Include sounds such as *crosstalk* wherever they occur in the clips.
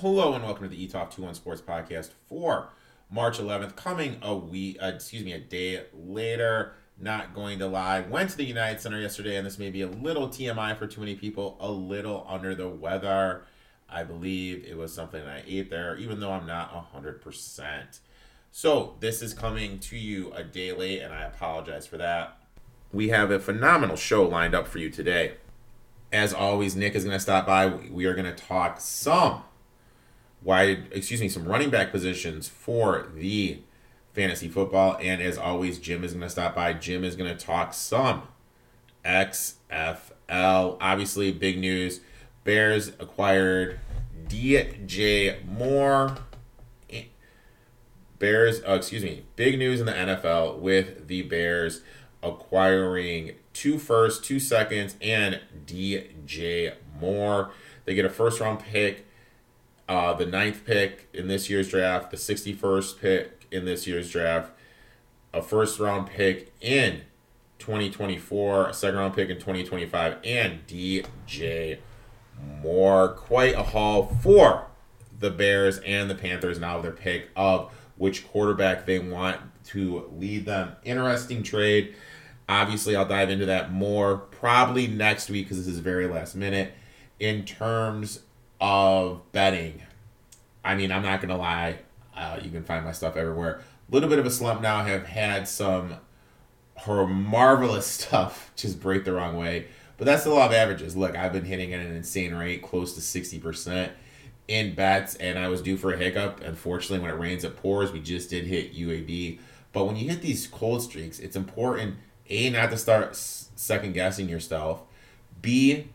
Hello and welcome to the Etoft 21 Sports Podcast for March 11th. Coming a week, uh, excuse me, a day later. Not going to lie. Went to the United Center yesterday, and this may be a little TMI for too many people. A little under the weather. I believe it was something I ate there, even though I'm not 100%. So, this is coming to you a day late, and I apologize for that. We have a phenomenal show lined up for you today. As always, Nick is going to stop by. We are going to talk some wide, excuse me, some running back positions for the fantasy football. And as always, Jim is going to stop by. Jim is going to talk some XFL. Obviously, big news. Bears acquired DJ Moore. Bears, oh, excuse me, big news in the NFL with the Bears acquiring two first, two seconds, and DJ Moore. They get a first round pick, uh, the ninth pick in this year's draft, the 61st pick in this year's draft, a first round pick in 2024, a second round pick in 2025, and DJ Moore. Quite a haul for the Bears and the Panthers now their pick of which quarterback they want to lead them. Interesting trade. Obviously, I'll dive into that more probably next week because this is very last minute. In terms of betting, I mean, I'm not going to lie. Uh, you can find my stuff everywhere. A little bit of a slump now. Have had some her marvelous *laughs* stuff just break the wrong way. But that's the law of averages. Look, I've been hitting at an insane rate, close to 60% in bets, and I was due for a hiccup. Unfortunately, when it rains, it pours. We just did hit UAB. But when you hit these cold streaks, it's important – a, not to start second guessing yourself. B,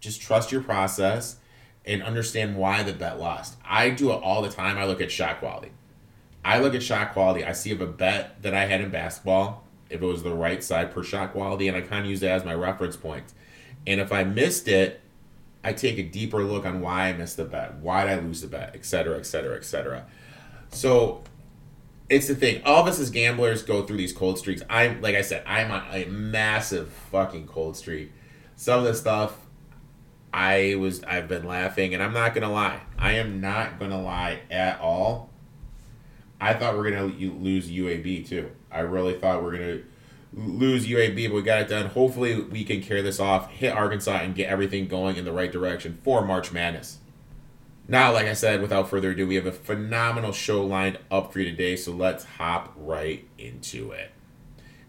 just trust your process and understand why the bet lost. I do it all the time. I look at shot quality. I look at shot quality. I see if a bet that I had in basketball, if it was the right side per shot quality, and I kind of use that as my reference point. And if I missed it, I take a deeper look on why I missed the bet, why did I lose the bet, et cetera, et cetera, et cetera. So it's the thing. All of us as gamblers go through these cold streaks. I'm like I said, I'm on a massive fucking cold streak. Some of the stuff I was I've been laughing and I'm not gonna lie. I am not gonna lie at all. I thought we are gonna lose UAB too. I really thought we are gonna lose UAB, but we got it done. Hopefully, we can carry this off, hit Arkansas, and get everything going in the right direction for March Madness. Now, like I said, without further ado, we have a phenomenal show lined up for you today, so let's hop right into it.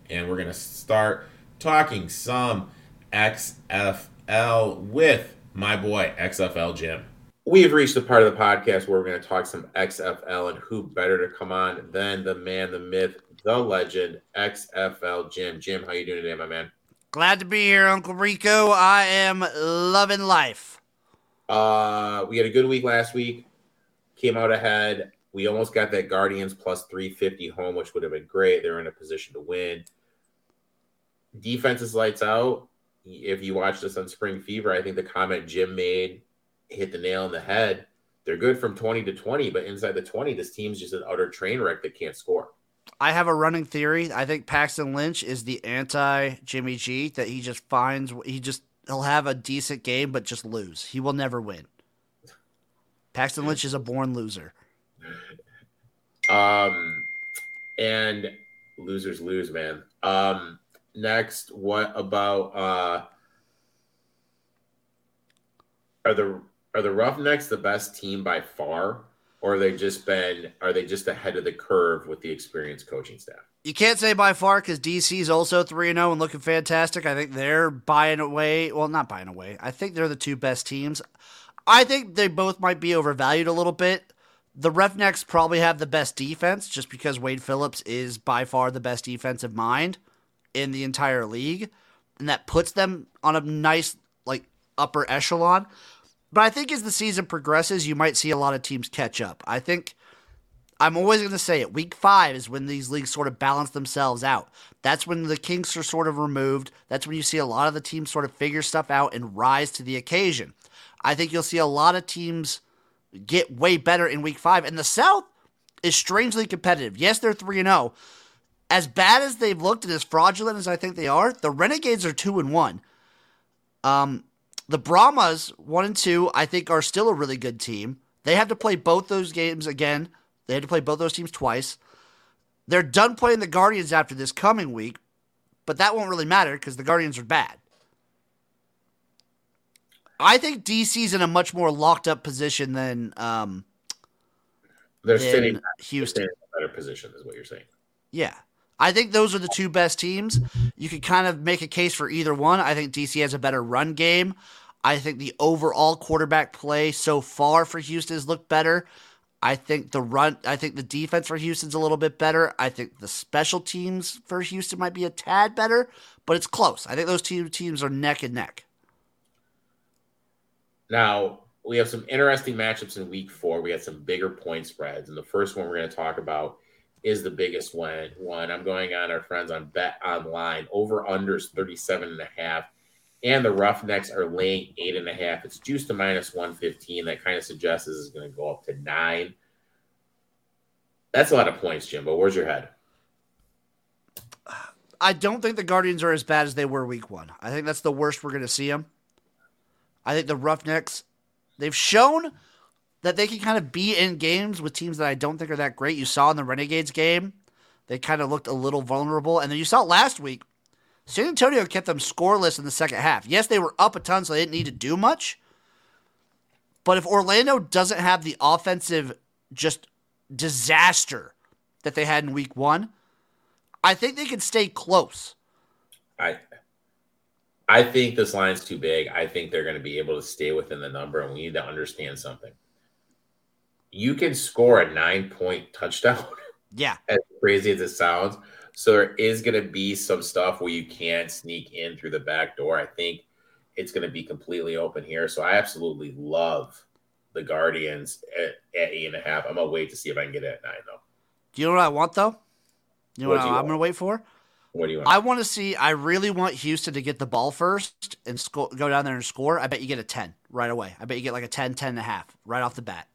And we're to start talking some XFL with my boy, XFL Jim. We have reached the part of the podcast where we're going to talk some XFL, and who better to come on than the man, the myth, the legend, XFL Jim. Jim, how you doing today, my man? Glad to be here, Uncle Rico. I am loving life. Uh, we had a good week last week. Came out ahead. We almost got that Guardians plus 350 home, which would have been great. They're in a position to win. Defense is lights out. If you watched us on Spring Fever, I think the comment Jim made hit the nail on the head. They're good from 20 to 20, but inside the 20, this team's just an utter train wreck that can't score. I have a running theory. I think Paxton Lynch is the anti Jimmy G that he just finds he just he'll have a decent game, but just lose. He will never win. Paxton Lynch is a born loser. Um, and losers lose, man. Um, next, what about uh, are the are the Roughnecks the best team by far, or are they just been are they just ahead of the curve with the experienced coaching staff? You can't say by far because DC is also 3 0 and looking fantastic. I think they're buying away. Well, not buying away. I think they're the two best teams. I think they both might be overvalued a little bit. The Roughnecks probably have the best defense just because Wade Phillips is by far the best defensive mind in the entire league. And that puts them on a nice, like, upper echelon. But I think as the season progresses, you might see a lot of teams catch up. I think I'm always going to say it. Week five is when these leagues sort of balance themselves out. That's when the kinks are sort of removed. That's when you see a lot of the teams sort of figure stuff out and rise to the occasion. I think you'll see a lot of teams get way better in week five. And the South is strangely competitive. Yes, they're 3 0. As bad as they've looked and as fraudulent as I think they are, the Renegades are 2 and 1. Um, the Brahmas, 1 and 2, I think are still a really good team. They have to play both those games again. They had to play both those teams twice. They're done playing the Guardians after this coming week, but that won't really matter because the Guardians are bad. I think DC's in a much more locked up position than um, they're sitting Houston. in a better position, is what you're saying. Yeah. I think those are the two best teams. You could kind of make a case for either one. I think DC has a better run game. I think the overall quarterback play so far for Houston has looked better. I think the run I think the defense for Houston's a little bit better. I think the special teams for Houston might be a tad better, but it's close. I think those two teams are neck and neck. Now, we have some interesting matchups in week four. We had some bigger point spreads. And the first one we're going to talk about is the biggest one. One I'm going on our friends on Bet Online. Over unders 37 and a half. And the Roughnecks are laying eight and a half. It's juiced to minus 115. That kind of suggests this is going to go up to nine. That's a lot of points, Jimbo. Where's your head? I don't think the Guardians are as bad as they were week one. I think that's the worst we're going to see them. I think the Roughnecks, they've shown that they can kind of be in games with teams that I don't think are that great. You saw in the Renegades game, they kind of looked a little vulnerable. And then you saw last week, San Antonio kept them scoreless in the second half. Yes, they were up a ton, so they didn't need to do much. But if Orlando doesn't have the offensive just disaster that they had in week one, I think they can stay close. I I think this line's too big. I think they're going to be able to stay within the number, and we need to understand something. You can score a nine point touchdown. *laughs* Yeah. As crazy as it sounds. So there is going to be some stuff where you can't sneak in through the back door. I think it's going to be completely open here. So I absolutely love the Guardians at, at eight and a half. I'm going to wait to see if I can get it at nine, though. Do you know what I want, though? You know what, what I'm going to wait for? What do you want? I want to see. I really want Houston to get the ball first and sco- go down there and score. I bet you get a 10 right away. I bet you get like a 10, 10 and a half right off the bat.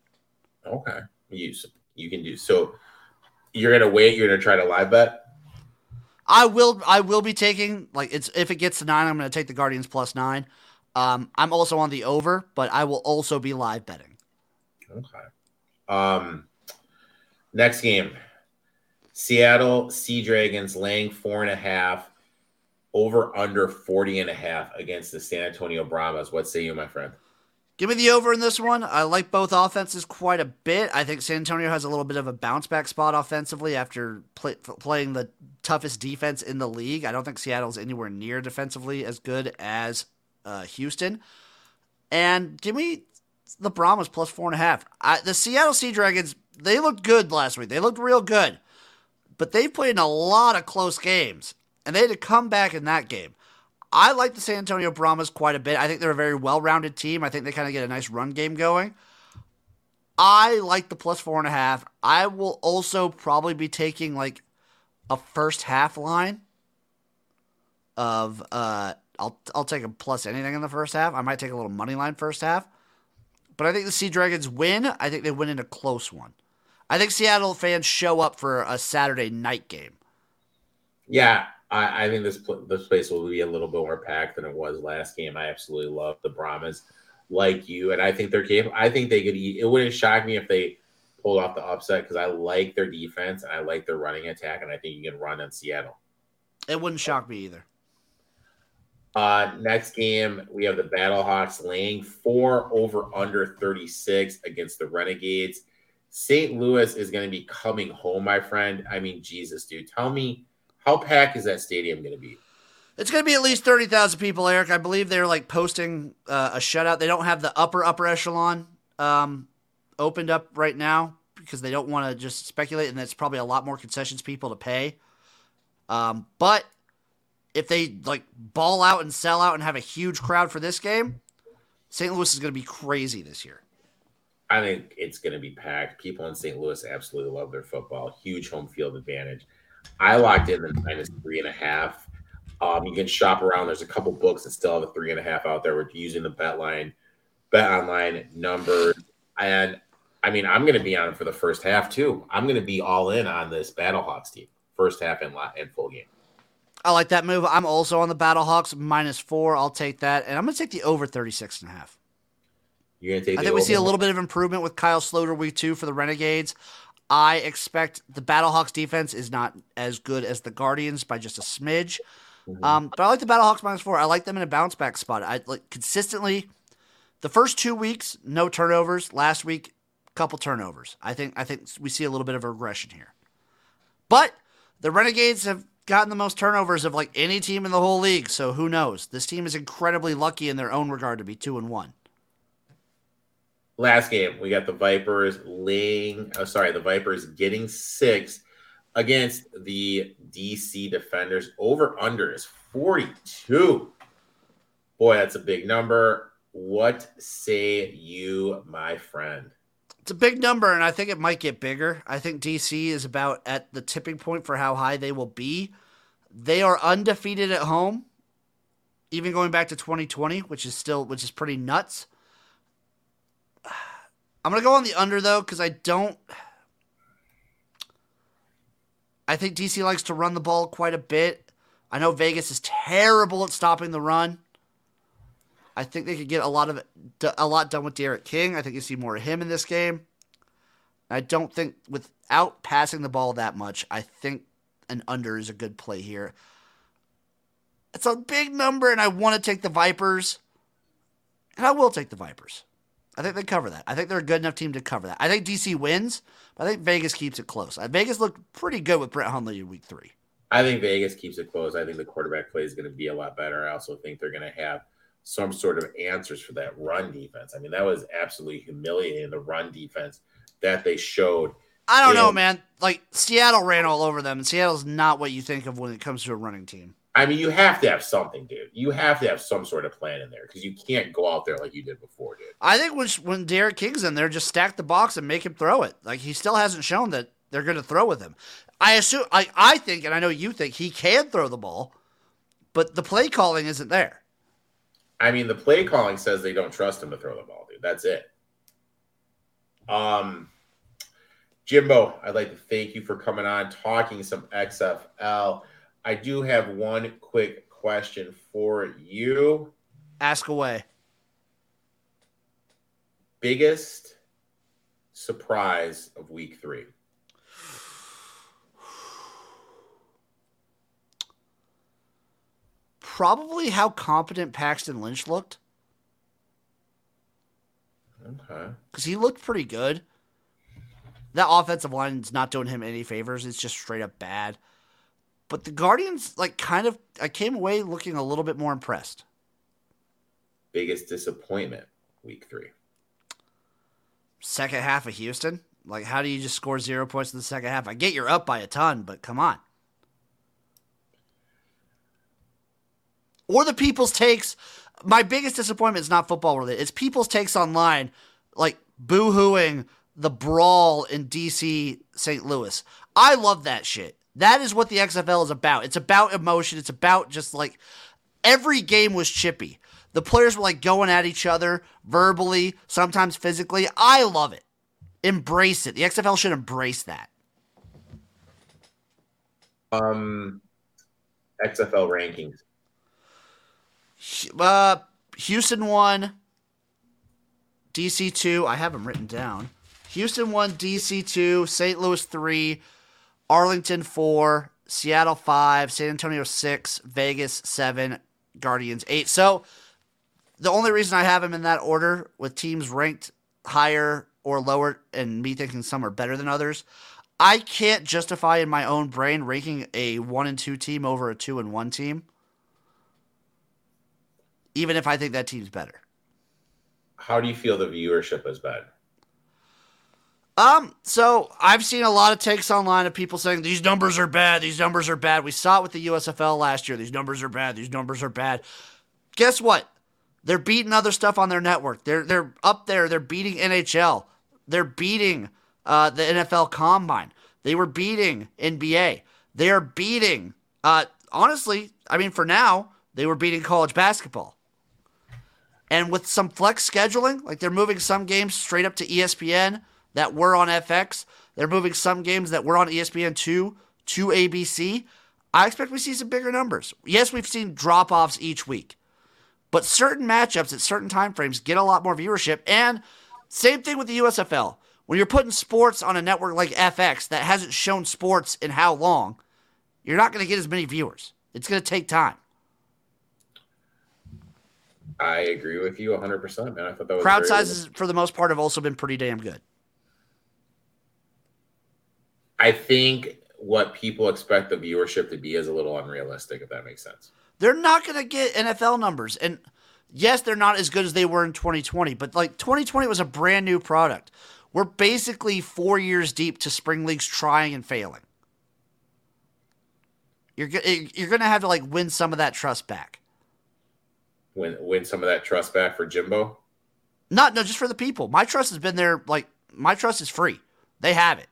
Okay. You, you can do so. You're going to wait. You're going to try to live bet? I will. I will be taking like it's if it gets to nine, I'm going to take the Guardians plus nine. Um, I'm also on the over, but I will also be live betting. Okay. Um, next game, Seattle Sea Dragons laying four and a half, over under 40 and a half against the San Antonio Brahmas. What say you, my friend? Give me the over in this one. I like both offenses quite a bit. I think San Antonio has a little bit of a bounce back spot offensively after play, playing the toughest defense in the league. I don't think Seattle's anywhere near defensively as good as uh, Houston. And give me the Brahmas plus four and a half. I, the Seattle Sea Dragons, they looked good last week. They looked real good. But they've played in a lot of close games, and they had to come back in that game. I like the San Antonio Brahmas quite a bit. I think they're a very well rounded team. I think they kind of get a nice run game going. I like the plus four and a half. I will also probably be taking like a first half line of uh I'll I'll take a plus anything in the first half. I might take a little money line first half. But I think the Sea Dragons win. I think they win in a close one. I think Seattle fans show up for a Saturday night game. Yeah, I, I think this this place will be a little bit more packed than it was last game. I absolutely love the Brahmas, like you, and I think they're capable. I think they could. Eat, it wouldn't shock me if they pulled off the upset because I like their defense and I like their running attack, and I think you can run on Seattle. It wouldn't shock me either. Uh, next game, we have the Battlehawks laying four over under 36 against the Renegades. St. Louis is going to be coming home, my friend. I mean, Jesus, dude. Tell me how packed is that stadium going to be? It's going to be at least 30,000 people, Eric. I believe they're like posting uh, a shutout. They don't have the upper, upper echelon um, opened up right now because they don't want to just speculate, and that's probably a lot more concessions people to pay. Um, but if they like ball out and sell out and have a huge crowd for this game, St. Louis is going to be crazy this year. I think it's going to be packed. People in St. Louis absolutely love their football. Huge home field advantage. I locked in the minus three and a half. Um, you can shop around. There's a couple books that still have a three and a half out there. We're using the bet line, bet online numbers. And I mean, I'm going to be on it for the first half too. I'm going to be all in on this Battlehawks team, first half and, and full game. I like that move. I'm also on the Battlehawks minus four. I'll take that. And I'm going to take the over 36 and a half. You're gonna take. I think we see a little bit of improvement with Kyle Sloter week two for the Renegades. I expect the Battlehawks defense is not as good as the Guardians by just a smidge. Mm-hmm. Um, but I like the Battlehawks minus four. I like them in a bounce back spot. I like consistently the first two weeks, no turnovers. Last week, couple turnovers. I think I think we see a little bit of a regression here. But the Renegades have gotten the most turnovers of like any team in the whole league, so who knows? This team is incredibly lucky in their own regard to be two and one. Last game, we got the Vipers laying. Oh, sorry, the Vipers getting six against the DC Defenders. Over under is 42. Boy, that's a big number. What say you, my friend? It's a big number, and I think it might get bigger. I think DC is about at the tipping point for how high they will be. They are undefeated at home, even going back to 2020, which is still which is pretty nuts. I'm gonna go on the under though, because I don't. I think DC likes to run the ball quite a bit. I know Vegas is terrible at stopping the run. I think they could get a lot of a lot done with D'Eriq King. I think you see more of him in this game. I don't think without passing the ball that much, I think an under is a good play here. It's a big number, and I want to take the Vipers, and I will take the Vipers. I think they cover that. I think they're a good enough team to cover that. I think DC wins, but I think Vegas keeps it close. Uh, Vegas looked pretty good with Brett Hundley in week three. I think Vegas keeps it close. I think the quarterback play is going to be a lot better. I also think they're going to have some sort of answers for that run defense. I mean, that was absolutely humiliating the run defense that they showed. I don't in, know, man. Like Seattle ran all over them, and Seattle's not what you think of when it comes to a running team. I mean, you have to have something, dude. You have to have some sort of plan in there because you can't go out there like you did before, dude. I think when when D'Eriq King's in there, just stack the box and make him throw it. Like he still hasn't shown that they're going to throw with him. I assume, I I think, and I know you think he can throw the ball, but the play calling isn't there. I mean, the play calling says they don't trust him to throw the ball, dude. That's it. Um, Jimbo, I'd like to thank you for coming on, talking some XFL. I do have one quick question for you. Ask away. Biggest surprise of week three? probably how competent Paxton Lynch looked. Okay. Because he looked pretty good. That offensive line is not doing him any favors. It's just straight up bad. But the Guardians, like, kind of, I came away looking a little bit more impressed. Biggest disappointment, week three. Second half of Houston. Like, how do you just score zero points in the second half? I get you're up by a ton, but come on. or the people's takes. My biggest disappointment is not football related. It's people's takes online, like boo hooing the brawl in DC St. Louis. I love that shit. That is what the XFL is about. It's about emotion. It's about just like every game was chippy. The players were like going at each other verbally, sometimes physically. I love it. Embrace it. The XFL should embrace that. Um, XFL rankings. Uh, Houston won. DC two. I have them written down. Houston one, DC two, St. Louis three, Arlington four, Seattle five, San Antonio six, Vegas seven, Guardians eight. So the only reason I have them in that order, with teams ranked higher or lower, and me thinking some are better than others, I can't justify in my own brain ranking a one and two team over a two and one team even if I think that team's better. How do you feel the viewership is been? Um, so I've seen a lot of takes online of people saying these numbers are bad, these numbers are bad. We saw it with the USFL last year. These numbers are bad, these numbers are bad. Guess what? They're beating other stuff on their network. They're they're up there. They're beating NHL. They're beating uh, the NFL Combine. They were beating NBA. They are beating. Uh, honestly, I mean, for now, they were beating college basketball. And with some flex scheduling, like they're moving some games straight up to ESPN that were on FX, they're moving some games that were on ESPN2 to ABC. I expect we see some bigger numbers. Yes, we've seen drop offs each week, But certain matchups at certain time frames get a lot more viewership. And same thing with the USFL. When you're putting sports on a network like FX that hasn't shown sports in how long, you're not going to get as many viewers. It's going to take time. I agree with you 100%, man. I thought that was crowd sizes for the most part have also been pretty damn good. I think what people expect the viewership to be is a little unrealistic, if that makes sense. They're not going to get NFL numbers. And yes, they're not as good as they were in 2020, but like 2020 was a brand new product. We're basically four years deep to spring leagues trying and failing. You're, eh, you're going to have to like win some of that trust back win win some of that trust back for Jimbo? Not no, just for the people. My trust has been there. Like my trust is free. They have it,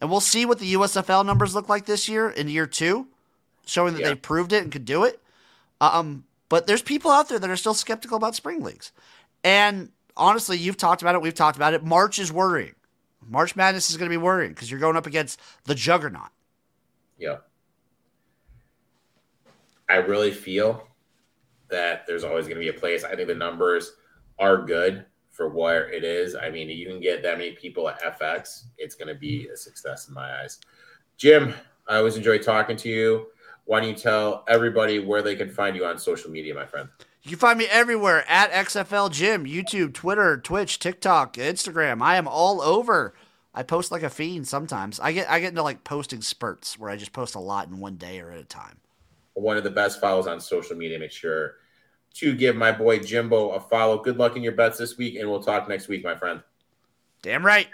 and we'll see what the USFL numbers look like this year in year two, showing that yeah. they proved it and could do it. Um, but there's people out there that are still skeptical about spring leagues, and honestly, you've talked about it. We've talked about it. March is worrying. March Madness is going to be worrying because you're going up against the juggernaut. Yeah. I really feel that there's always going to be a place. I think the numbers are good for where it is. I mean, you can get that many people at FX, it's going to be a success in my eyes. Jim, I always enjoy talking to you. Why don't you tell everybody where they can find you on social media, my friend? You can find me everywhere at XFL Jim, YouTube, Twitter, Twitch, TikTok, Instagram. I am all over. I post like a fiend sometimes. I get I get into like posting spurts where I just post a lot in one day or at a time one of the best follows on social media. Make sure to give my boy Jimbo a follow. Good luck in your bets this week, and we'll talk next week, my friend. Damn right.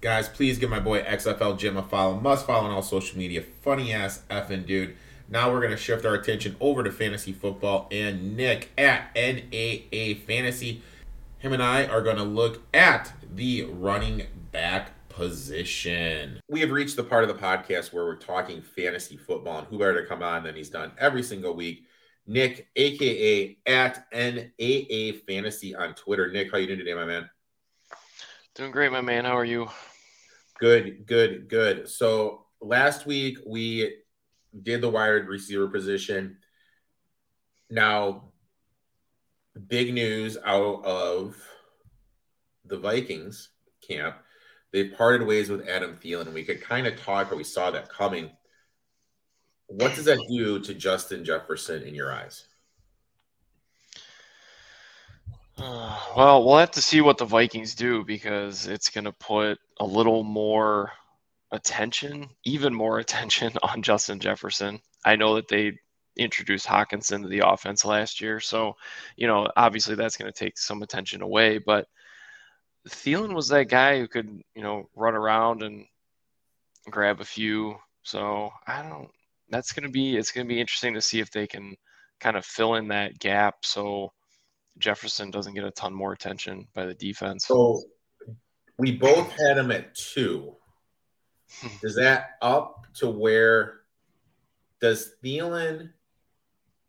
Guys, please give my boy XFL Jim a follow. Must follow on all social media. Funny ass effing dude. Now we're going to shift our attention over to fantasy football and Nick at NAA Fantasy. Him and I are going to look at the running back position. We have reached the part of the podcast where we're talking fantasy football, and who better to come on than he's done every single week. Nick, aka at NAA Fantasy on Twitter. Nick, how you doing today, my man? Doing great, my man. How are you? Good, good, good. So last week we did the wide receiver position. Now, big news out of the Vikings camp they parted ways with Adam Thielen, and we could kind of talk, or we saw that coming. What does that do to Justin Jefferson in your eyes? Uh, well, we'll have to see what the Vikings do because it's going to put a little more attention, even more *laughs* attention on Justin Jefferson. I know that they introduced Hockenson to the offense last year, so you know obviously that's going to take some attention away, but – Thielen was that guy who could, you know, run around and grab a few. So I don't. That's gonna be. It's gonna be interesting to see if they can kind of fill in that gap so Jefferson doesn't get a ton more attention by the defense. So we both had him at two. Hmm. Is that up to where does Thielen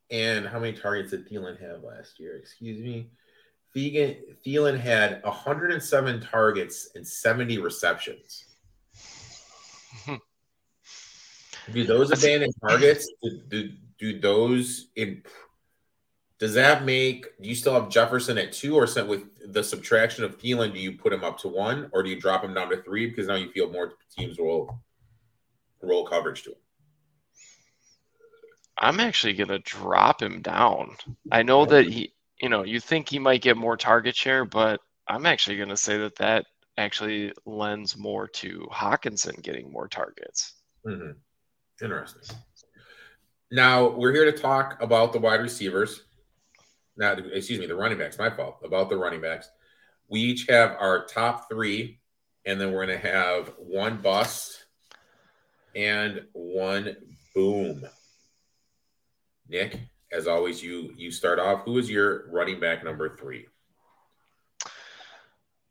and how many targets did Thielen have last year? Excuse me. Thielen, Thielen had 107 targets and 70 receptions. Hmm. Do those abandoned targets? Do, do, do those imp- does that make do you still have Jefferson at two or sent with the subtraction of Thielen, do you put him up to one or do you drop him down to three because now you feel more teams will roll coverage to him? I'm actually gonna drop him down. I know that he you know, you think he might get more target share, but I'm actually going to say that that actually lends more to Hockenson getting more targets. Mm-hmm. Interesting. Now we're here to talk about the wide receivers. Now, excuse me, the running backs. My fault. About the running backs. We each have our top three, and then we're going to have one bust and one boom. Nick, as always, you you start off. Who is your running back number three?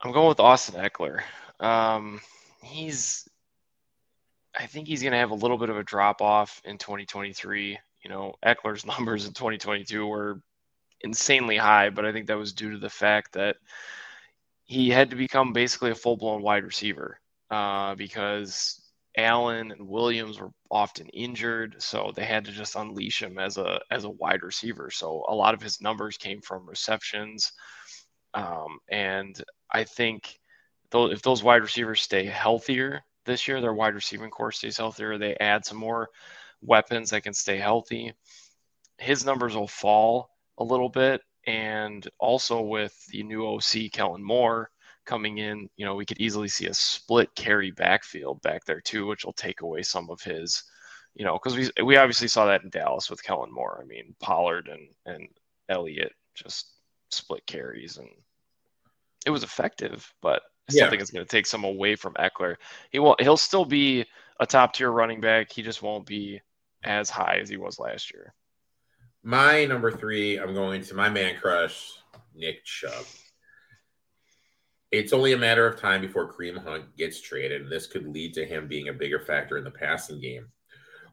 I'm going with Austin Ekeler. Um, he's, I think he's going to have a little bit of a drop off in 2023. You know, Ekeler's *laughs* numbers in 2022 were insanely high, but I think that was due to the fact that he had to become basically a full blown wide receiver uh, because Allen and Williams were often injured, so they had to just unleash him as a as a wide receiver. So a lot of his numbers came from receptions, um, and I think th- if those wide receivers stay healthier this year, their wide receiving core stays healthier. They add some more weapons that can stay healthy. His numbers will fall a little bit, and also with the new OC Kellen Moore coming in, you know, we could easily see a split carry backfield back there too, which will take away some of his, you know, because we we obviously saw that in Dallas with Kellen Moore. I mean, Pollard and and Elliott just split carries, and it was effective, but yeah. think it's going to take some away from Ekeler. He will he'll still be a top tier running back. He just won't be as high as he was last year. My number three, I'm going to my man crush, Nick Chubb it's only a matter of time before Kareem Hunt gets traded, and this could lead to him being a bigger factor in the passing game.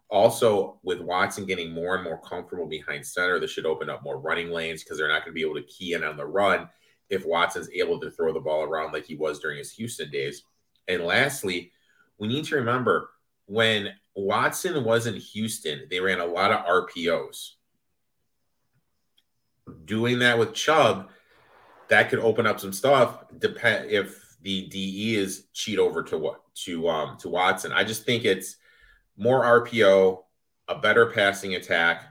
Also, with Watson getting more and more comfortable behind center, this should open up more running lanes because they're not going to be able to key in on the run if Watson's able to throw the ball around like he was during his Houston days. And lastly, we need to remember when Watson was in Houston, they ran a lot of RPOs. Doing that with Chubb that could open up some stuff. Depend if the DE is cheat over to what to um to Watson. I just think it's more RPO, a better passing attack,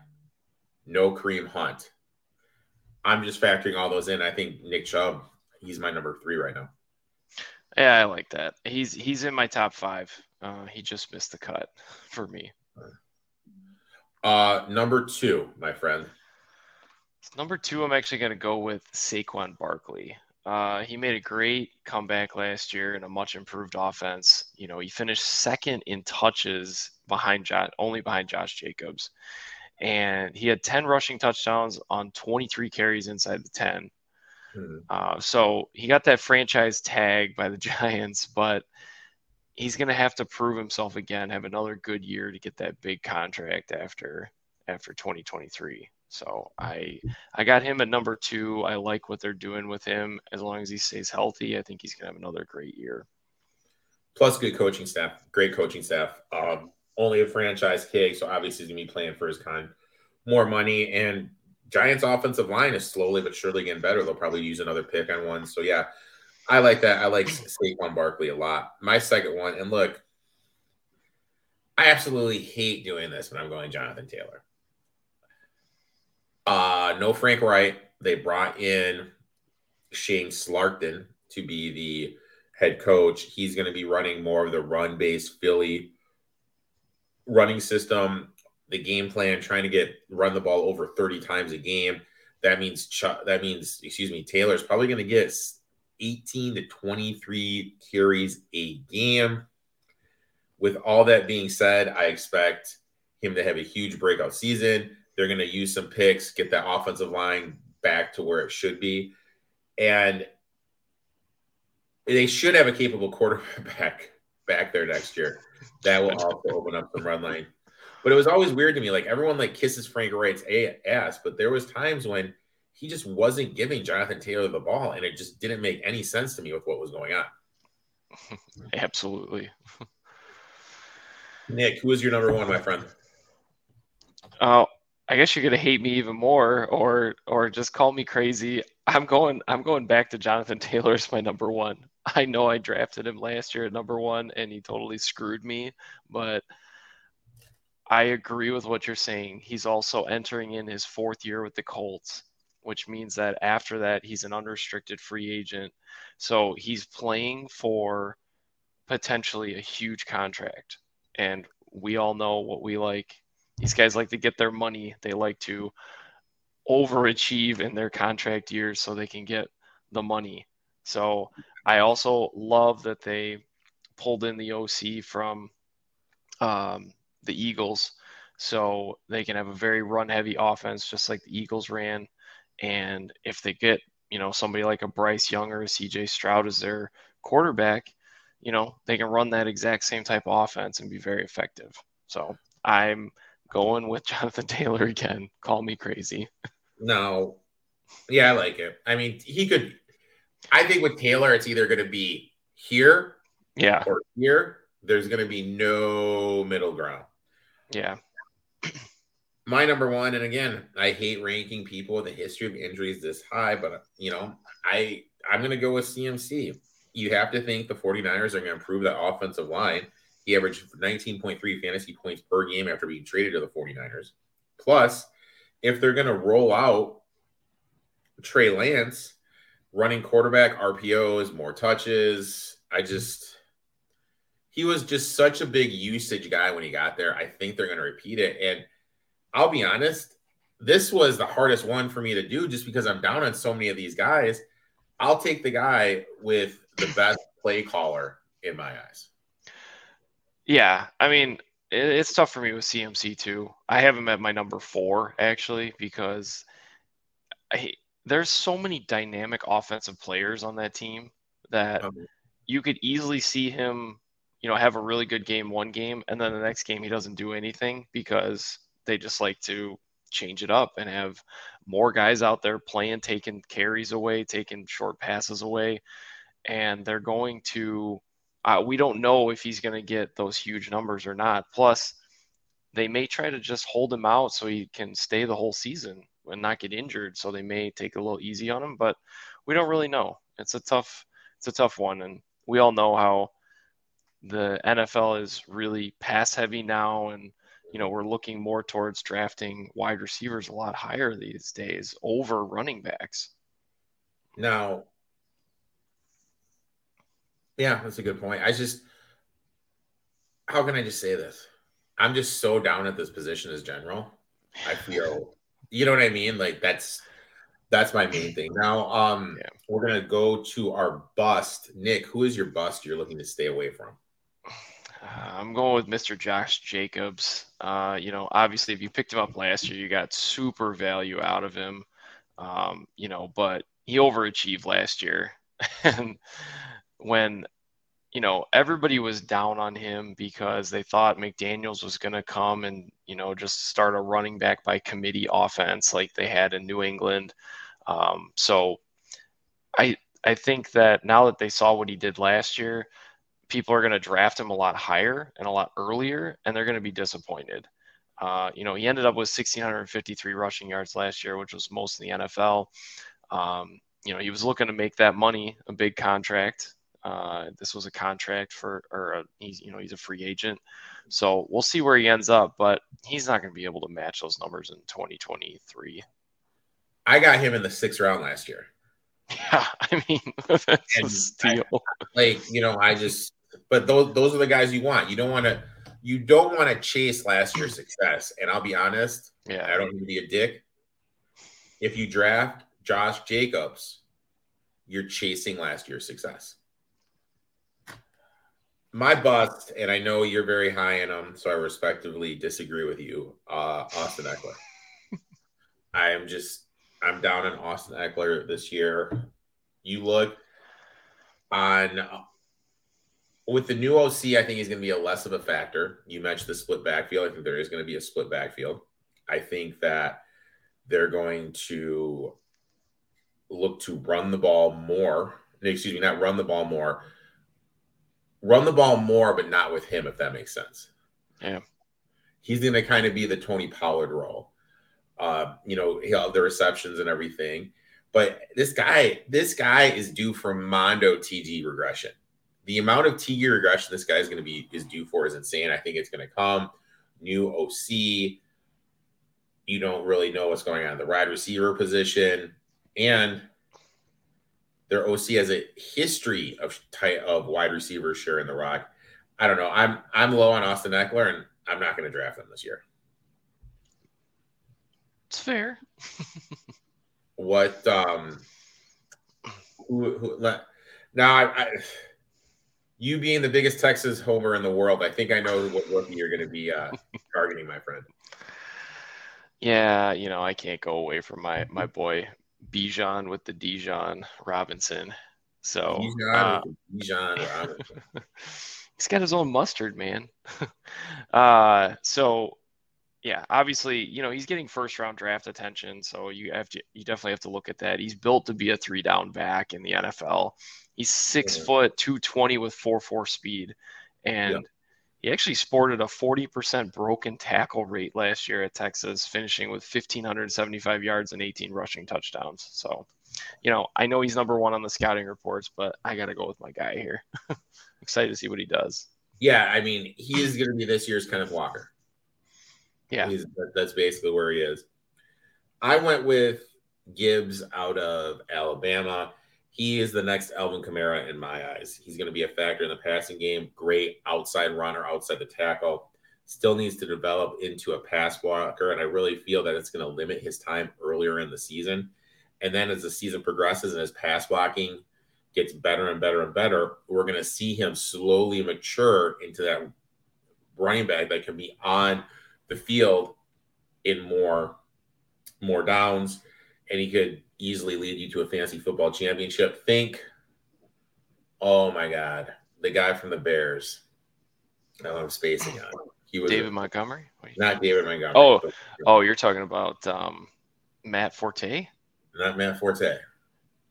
no Kareem Hunt. I'm just factoring all those in. I think Nick Chubb, he's my number three right now. Yeah, I like that. He's he's in my top five. Uh, he just missed the cut *laughs* for me. Uh, number two, my friend. Number two, I'm actually going to go with Saquon Barkley. Uh, he made a great comeback last year in a much improved offense. You know, he finished second in touches behind Josh, only behind Josh Jacobs. And he had 10 rushing touchdowns on 23 carries inside the 10. Hmm. Uh, so he got that franchise tag by the *laughs* Giants, but he's going to have to prove himself again, have another good year to get that big contract after after 2023. So I I got him at number two. I like what they're doing with him. As long as he stays healthy, I think he's gonna have another great year. Plus, good coaching staff, great coaching staff. Um, only a franchise kid, so obviously he's gonna be playing for his kind. More money and Giants' offensive line is slowly but surely getting better. They'll probably use another pick on one. So yeah, I like that. I like Saquon Barkley a lot. My second one, and look, I absolutely hate doing this when I'm going Jonathan Taylor. Uh, no Frank Reich. They brought in Shane Steichen to be the head coach. He's going to be running more of the run based Philly running system. The game plan, trying to get run the ball over 30 times a game. That means that means excuse me, Taylor's probably going to get 18 to 23 carries a game. With all that being said, I expect him to have a huge breakout season. They're going to use some picks, get that offensive line back to where it should be. And they should have a capable quarterback *laughs* back there next year. That will also open up some run line. But it was always weird to me. Like everyone like kisses Frank Reich's ass, but there was times when he just wasn't giving Jonathan Taylor the ball, and it just didn't make any sense to me with what was going on. *laughs* Absolutely. *laughs* Nick, who is your number one, my friend? Oh, I guess you're gonna hate me even more, or or just call me crazy. I'm going. I'm going back to Jonathan Taylor as my number one. I know I drafted him last year at number one, and he totally screwed me. But I agree with what you're saying. He's also entering in his fourth year with the Colts, which means that after that he's an unrestricted free agent. So he's playing for potentially a huge contract, and we all know what we like these guys like to get their money. They like to overachieve in their contract years so they can get the money. So I also love that they pulled in the OC from um, the Eagles so they can have a very run heavy offense just like the Eagles ran. And if they get, you know, somebody like a Bryce Young or a CJ Stroud as their quarterback, you know, they can run that exact same type of offense and be very effective. So I'm going with *laughs* Jonathan Taylor again. Call me crazy. No. Yeah, I like it. I mean, he could I think with Taylor it's either going to be here yeah or here. There's going to be no middle ground. Yeah. *clears throat* My number one, and again, I hate ranking people with a history of injuries this high, but you know, I I'm going to go with CMC. You have to think the 49ers are going to improve that offensive line. He averaged 19.3 fantasy points per game after being traded to the 49ers. Plus, if they're going to roll out Trey Lance, running quarterback, RPOs, more touches, I hmm. just he was just such a big usage guy when he got there. I think they're going to repeat it. And I'll be honest, this was the hardest one for me to do just because I'm down on so many of these guys. I'll take the guy with the best play caller in my eyes. Yeah, I mean, it's tough for me with CMC too. I have him at my number four actually because I, there's so many dynamic offensive players on that team that um, you could easily see him, you know, have a really good game one game, and then the next game he doesn't do anything because they just like to change it up and have more guys out there playing, taking carries away, taking short passes away, and they're going to uh, we don't know if he's going to get those huge numbers or not. Plus, they may try to just hold him out so he can stay the whole season and not get injured. So they may take a little easy on him, but we don't really know. It's a tough, it's a tough one, and we all know how the NFL is really pass heavy now, and you know we're looking more towards drafting wide receivers a lot higher these days over running backs. Now, yeah, that's a good point. I just, how can I just say this? I'm just so down at this position as general. I feel, you know what I mean? Like that's that's my main thing. Now, um, yeah. we're gonna go to our bust. Nick, who is your bust you're looking to stay away from? Uh, I'm going with Mr. Josh Jacobs. Uh, you know, obviously, if you picked him up last year, you got super value out of him. Um, you know, but he overachieved last year, *laughs* and when you know everybody was down on him because they thought McDaniels was going to come and you know just start a running back by committee offense like they had in New England. Um, so I I think that now that they saw what he did last year, people are going to draft him a lot higher and a lot earlier, and they're going to be disappointed. Uh, you know, he ended up with 1,653 rushing yards last year, which was most in the NFL. Um, you know, he was looking to make that money, a big contract. Uh, this was a contract for, or a, he's, you know, he's a free agent. So we'll see where he ends up, but he's not going to be able to match those numbers in 2023. I got him in the sixth round last year. Yeah, *laughs* I mean, *laughs* that's and a steal. I, like, you know, I just, but those those are the guys you want. You don't want to, you don't want to chase last year's *clears throat* success. And I'll be honest, yeah, I don't need to be a dick. If you draft Josh Jacobs, you're chasing last year's success my bust, and I know you're very high in them, so I respectively disagree with you, uh, Austin Ekeler. *laughs* I am just I'm down on Austin Ekeler this year. You look on with the new OC, I think he's going to be a less of a factor. You mentioned the split backfield. I think there is going to be a split backfield. I think that they're going to look to run the ball more. Excuse me, not run the ball more, run the ball more, but not with him, if that makes sense. Yeah. He's going to kind of be the Tony Pollard role. Uh, you know, he'll the receptions and everything. But this guy, this guy is due for Mondo TD regression. The amount of TD regression this guy is going to be is due for is insane. I think it's going to come. New OC. You don't really know what's going on in the wide receiver position. And their OC has a history of tight of wide receivers sharing the rock. I don't know. I'm I'm low on Austin Ekeler, and I'm not going to draft him this year. It's fair. what um who, who now I, I, you being the biggest Texas homer in the world, I think I know what rookie you're going to be uh, *laughs* targeting, my friend. Yeah, you know I can't go away from my my boy Bijan with the Dijon Robinson. So uh, Bijan Robinson. *laughs* he's got his own mustard, man. *laughs* uh, so yeah, obviously, you know, he's getting first round draft attention, so you have to you definitely have to look at that. He's built to be a three down back in the NFL. He's six yeah. foot two twenty with four four speed. And He actually sported a 40% broken tackle rate last year at Texas, finishing with 1,575 yards and 18 rushing touchdowns. So, you know, I know he's number one on the scouting reports, but I got to go with my guy here. *laughs* Excited to see what he does. Yeah, I mean, he is going to be this year's Kenneth Walker. Yeah, He's, that's basically where he is. I went with Gibbs out of Alabama. He is the next Alvin Kamara in my eyes. He's going to be a factor in the passing game. Great outside runner, outside the tackle. Still needs to develop into a pass blocker, and I really feel that it's going to limit his time earlier in the season. And then as the season progresses and his pass blocking gets better and better and better, we're going to see him slowly mature into that running back that can be on the field in more more downs, and he could easily lead you to a fantasy football championship. Think, oh my God, the guy from the Bears. Oh, I'm spacing on. He was David a, Montgomery. Not David Montgomery. Oh, but, oh, you're talking about um, Matt Forte. Not Matt Forte.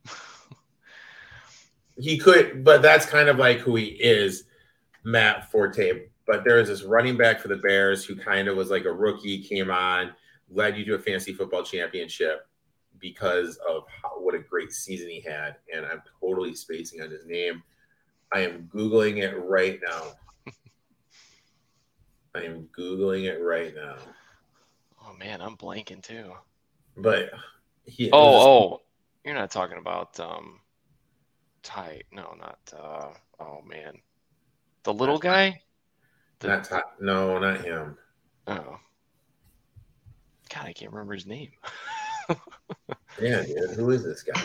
*laughs* he could, but that's kind of like who he is, Matt Forte. But there is this running back for the Bears who kind of was like a rookie, came on, led you to a fantasy football championship because of how, what a great season he had. And I'm totally spacing on his name. I am Googling it right now. I am Googling it right now. Oh, man, I'm blanking too. But he. Oh, oh, you're not talking about um, Ty. No, not. Uh, oh, man. The little guy? The... Not Ty. No, not him. Oh. God, I can't remember his name. *laughs* yeah, dude. Who is this guy?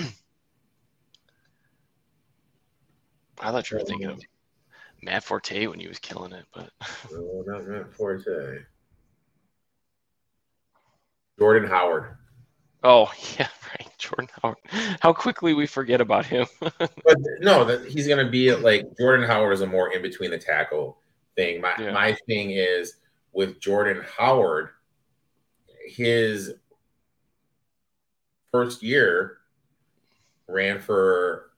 I thought you were thinking of um, Matt Forte when he was killing it, but *laughs* no, not Matt Forte. Jordan Howard. Oh *laughs* yeah, right, Jordan Howard. How quickly we forget about him. *laughs* but no, that he's going to be like Jordan Howard is a more in between the tackle thing. My yeah. my thing is with Jordan Howard, his first year ran for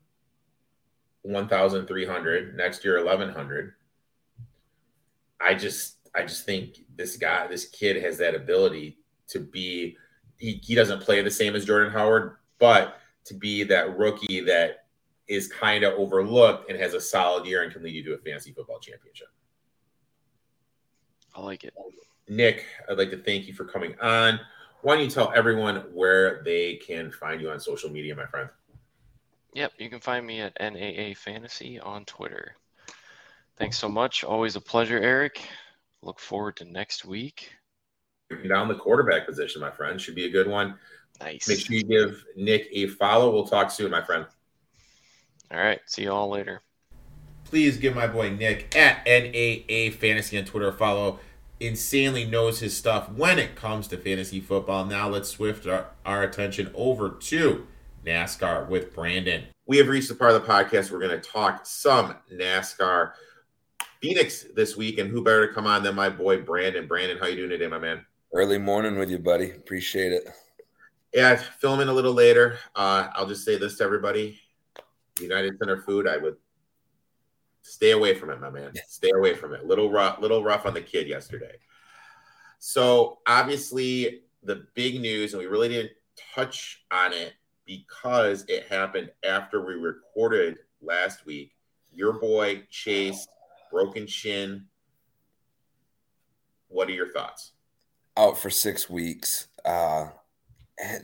1300 next year 1100 i just i just think this guy this kid has that ability to be he, he doesn't play the same as jordan howard but to be that rookie that is kind of overlooked and has a solid year and can lead you to a fantasy football championship. I like it. Nick i'd like to thank you for coming on why don't you tell everyone where they can find you on social media, my friend? Yep, you can find me at NAA Fantasy on Twitter. Thanks so much. Always a pleasure, Erik. Look forward to next week. Down the quarterback position, my friend. Should be a good one. Nice. Make sure you give Nick a follow. We'll talk soon, my friend. All right. See you all later. Please give my boy Nick at NAA Fantasy on Twitter a follow insanely knows his stuff when it comes to fantasy football. Now let's swift our, our attention over to NASCAR with Brandon. We have reached the part of the podcast we're going to talk some NASCAR. Phoenix this week, and who better to come on than my boy Brandon? Brandon, how you doing today, my man? Early morning with you, buddy. Appreciate it. Yeah, filming a little later. Uh, I'll just say this to everybody: United Center food. I would Stay away from it, my man. Stay away from it. Little rough, little rough on the kid yesterday. So obviously, the big news, and we really didn't touch on it because it happened after we recorded last week. Your boy Chase broken shin. What are your thoughts? Out for six weeks. Uh,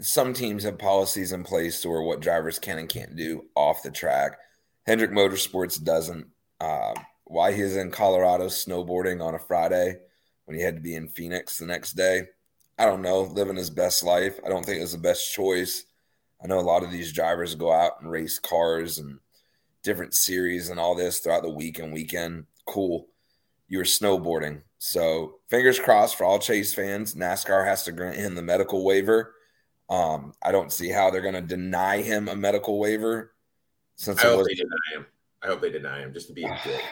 some teams have policies in place to where what drivers can and can't do off the track. Hendrick Motorsports doesn't. Uh, why he's in Colorado snowboarding on a Friday when he had to be in Phoenix the next day. I don't know, living his best life. I don't think it was the best choice. I know a lot of these drivers go out and race cars and different series and all this throughout the week and weekend. Cool. You were snowboarding. So fingers crossed for all Chase fans. NASCAR has to grant him the medical waiver. Um, I don't see how they're going to deny him a medical waiver since I it was deny him. I hope they deny him just to be a dick. *sighs*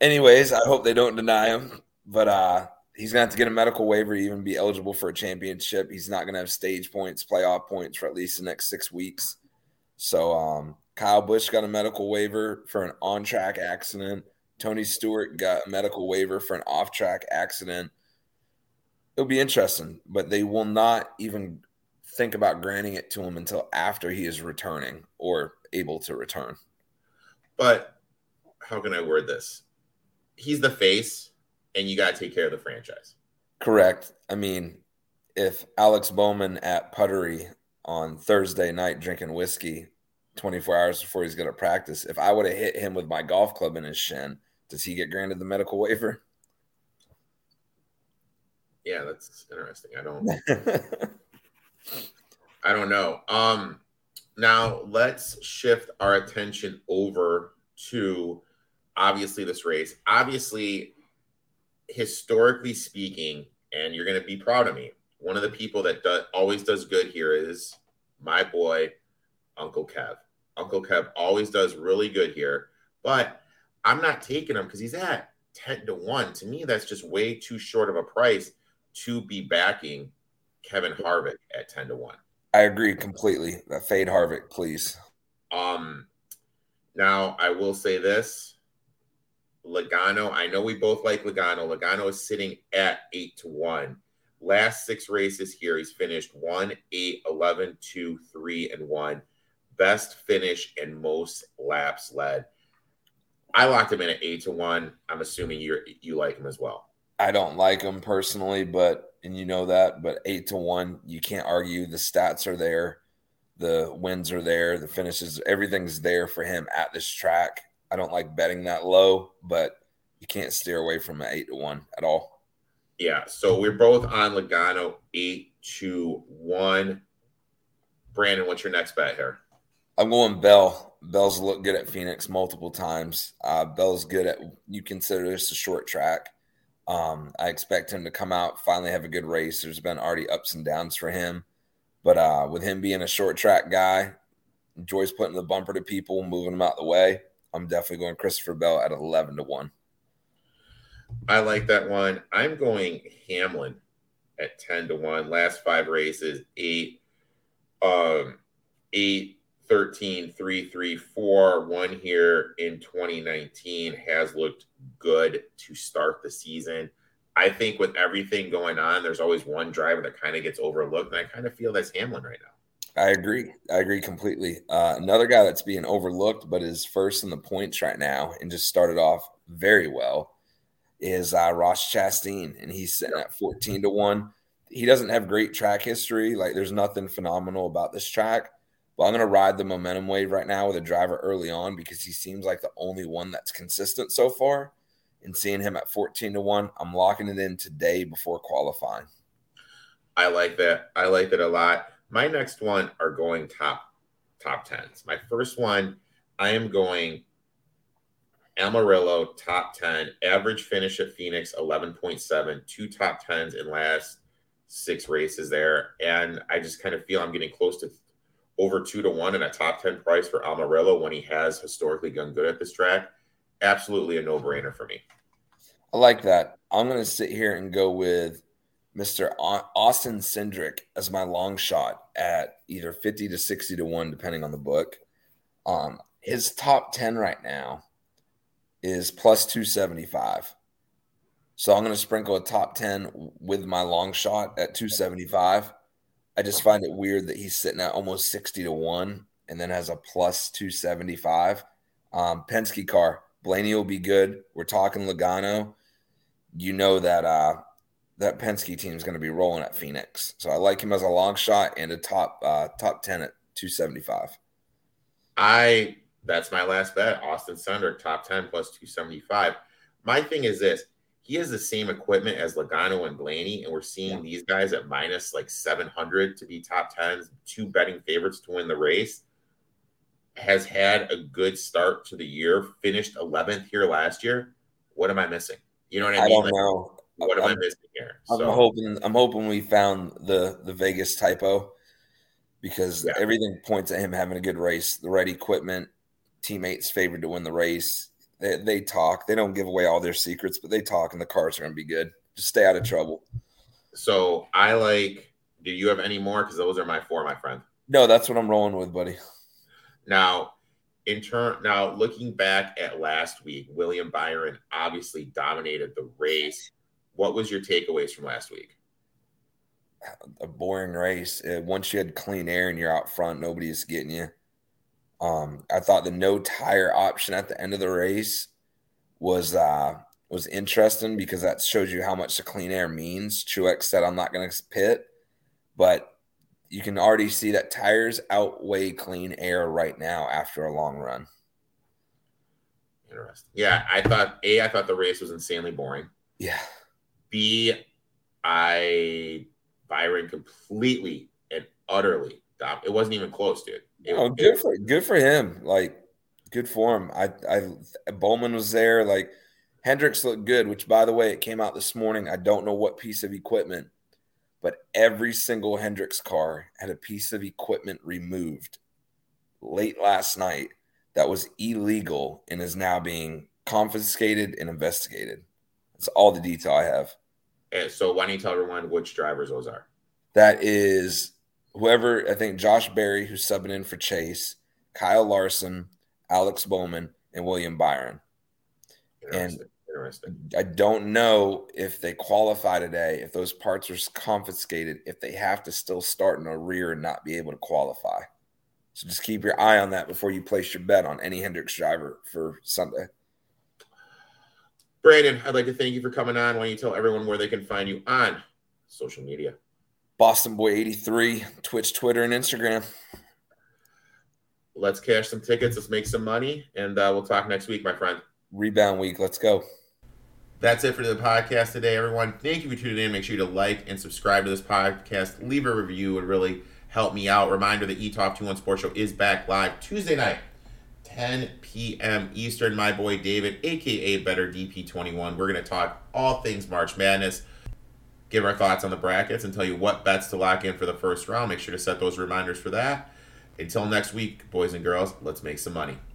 Anyways, I hope they don't deny him, but uh, he's gonna have to get a medical waiver to even be eligible for a championship. He's not gonna have stage points, playoff points for at least the next six weeks. So um, Kyle Busch got a medical waiver for an on-track accident Tony Stewart got a medical waiver for an off track accident. It'll be interesting, but they will not even think about granting it to him until after he is returning or able to return. But how can I word this? He's the face, and you got to take care of the franchise. Correct. I mean, if Alex Bowman at Puttery on Thursday night drinking whiskey 24 hours before he's going to practice, if I would have hit him with my golf club in his shin, does he get granted the medical waiver? Yeah, that's interesting. I don't *laughs* I don't know. Um now let's shift our attention over to obviously this race. Obviously, historically speaking, and you're going to be proud of me. One of the people that do, always does good here is my boy, Uncle Kev. Uncle Kev always does really good here, but I'm not taking him because he's at 10 to 1. To me, that's just way too short of a price to be backing Kevin Harvick at 10 to 1. I agree completely. Fade Harvick, please. Um, now I will say this: Logano. I know we both like Logano. Logano is sitting at eight to one. Last six races here, he's finished one, eight, 11, two, three, and one. Best finish and most laps led. I locked him in at eight to one. I'm assuming you you like him as well. I don't like him personally, but and you know that, but eight to one, you can't argue. The stats are there, the wins are there, the finishes, everything's there for him at this track. I don't like betting that low, but you can't steer away from an eight to one at all. Yeah, so we're both on Logano eight to one. Brandon, what's your next bet here? I'm going Bell. Bell's looked good at Phoenix multiple times. Uh, Bell's good at you consider this a short track. Um, I expect him to come out, finally have a good race. There's been already ups and downs for him. But uh, with him being a short track guy, enjoys putting the bumper to people, moving them out the way. I'm definitely going Christopher Bell at 11 to 1. I like that one. I'm going Hamlin at 10 to 1. Last five races, 8, um, 8, 13, 3, 3, 4. One here in 2019 has looked good to start the season. I think with everything going on, there's always one driver that kind of gets overlooked, and I kind of feel that's Hamlin right now. I agree. I agree completely. Uh, another guy that's being overlooked, but is first in the points right now and just started off very well, is uh, Ross Chastain, and he's sitting at 14 to 1. He doesn't have great track history. Like, there's nothing phenomenal about this track, I'm going to ride the momentum wave right now with a driver early on because he seems like the only one that's consistent so far and seeing him at 14 to 1, I'm locking it in today before qualifying. I like that. I like that a lot. My next one are going top top tens. My first one, I am going Almirola top 10, average finish at Phoenix 11.7, two top tens in last six races there. And I just kind of feel I'm getting close to over two to one and a top 10 price for Almirola when he has historically done good at this track absolutely a no brainer for me. I like that. I'm going to sit here and go with Mr. Austin Cindric as my long shot at either 50 to 60 to 1, depending on the book. Um, his top 10 right now is plus 275. So I'm going to sprinkle a top 10 with my long shot at 275. I just find it weird that he's sitting at almost 60 to 1 and then has a plus 275. Um, Penske car, Blaney will be good. We're talking Logano. You know that uh, that Penske team is going to be rolling at Phoenix. So I like him as a long shot and a top uh, top ten at two seventy five. I that's my last bet. Austin Cindric top ten plus two seventy five. My thing is this: he has the same equipment as Logano and Blaney, and we're seeing yeah. these guys at minus like seven hundred to be top tens, two betting favorites to win the race has had a good start to the year, finished 11th here last year. What am I missing? You know what I, I mean? don't like, know. What am I'm, I missing here? I'm so, hoping I'm hoping we found the the Vegas typo because yeah. everything points at him having a good race, the right equipment, teammates favored to win the race. They, they talk. They don't give away all their secrets, but they talk, and the cars are going to be good. Just stay out of trouble. So I like. Do you have any more? Because those are my four, my friend. No, that's what I'm rolling with, buddy. Now, in turn, now looking back at last week, William Byron obviously dominated the race. What was your takeaways from last week? A boring race. Uh, once you had clean air and you're out front, nobody's getting you. Um, I thought the no tire option at the end of the race was uh, was interesting because that shows you how much the clean air means. Truex said, "I'm not going to pit," but you can already see that tires outweigh clean air right now after a long run. Interesting. Yeah, I thought a I thought the race was insanely boring. Yeah. B, I Byron completely and utterly. It wasn't even close, dude. It, oh, good for good for him. Like, good for him. I, I Bowman was there. Like, Hendricks looked good. Which, by the way, it came out this morning. I don't know what piece of equipment, but every single Hendricks car had a piece of equipment removed late last night that was illegal and is now being confiscated and investigated. That's all the detail I have. And so why don't you tell everyone which drivers those are? That is whoever I think Josh Berry, who's subbing in for Chase, Kyle Larson, Alex Bowman, and William Byron. And I don't know if they qualify today, if those parts are confiscated, if they have to still start in a rear and not be able to qualify. So just keep your eye on that before you place your bet on any Hendricks driver for Sunday. Brandon, I'd like to thank you for coming on. Why don't you tell everyone where they can find you on social media? Boston Boy 83, Twitch, Twitter, and Instagram. Let's cash some tickets. Let's make some money. And uh, we'll talk next week, my friend. Rebound week. Let's go. That's it for the podcast today, everyone. Thank you for tuning in. Make sure to like and subscribe to this podcast. Leave a review. It would really help me out. Reminder the Etoft 21 Sports Show is back live Tuesday night, 10 p.m. Eastern. My boy David, aka Better DP21. We're going to talk all things March Madness give our thoughts on the brackets and tell you what bets to lock in for the first round. Make sure to set those reminders for that. Until next week, boys and girls, let's make some money.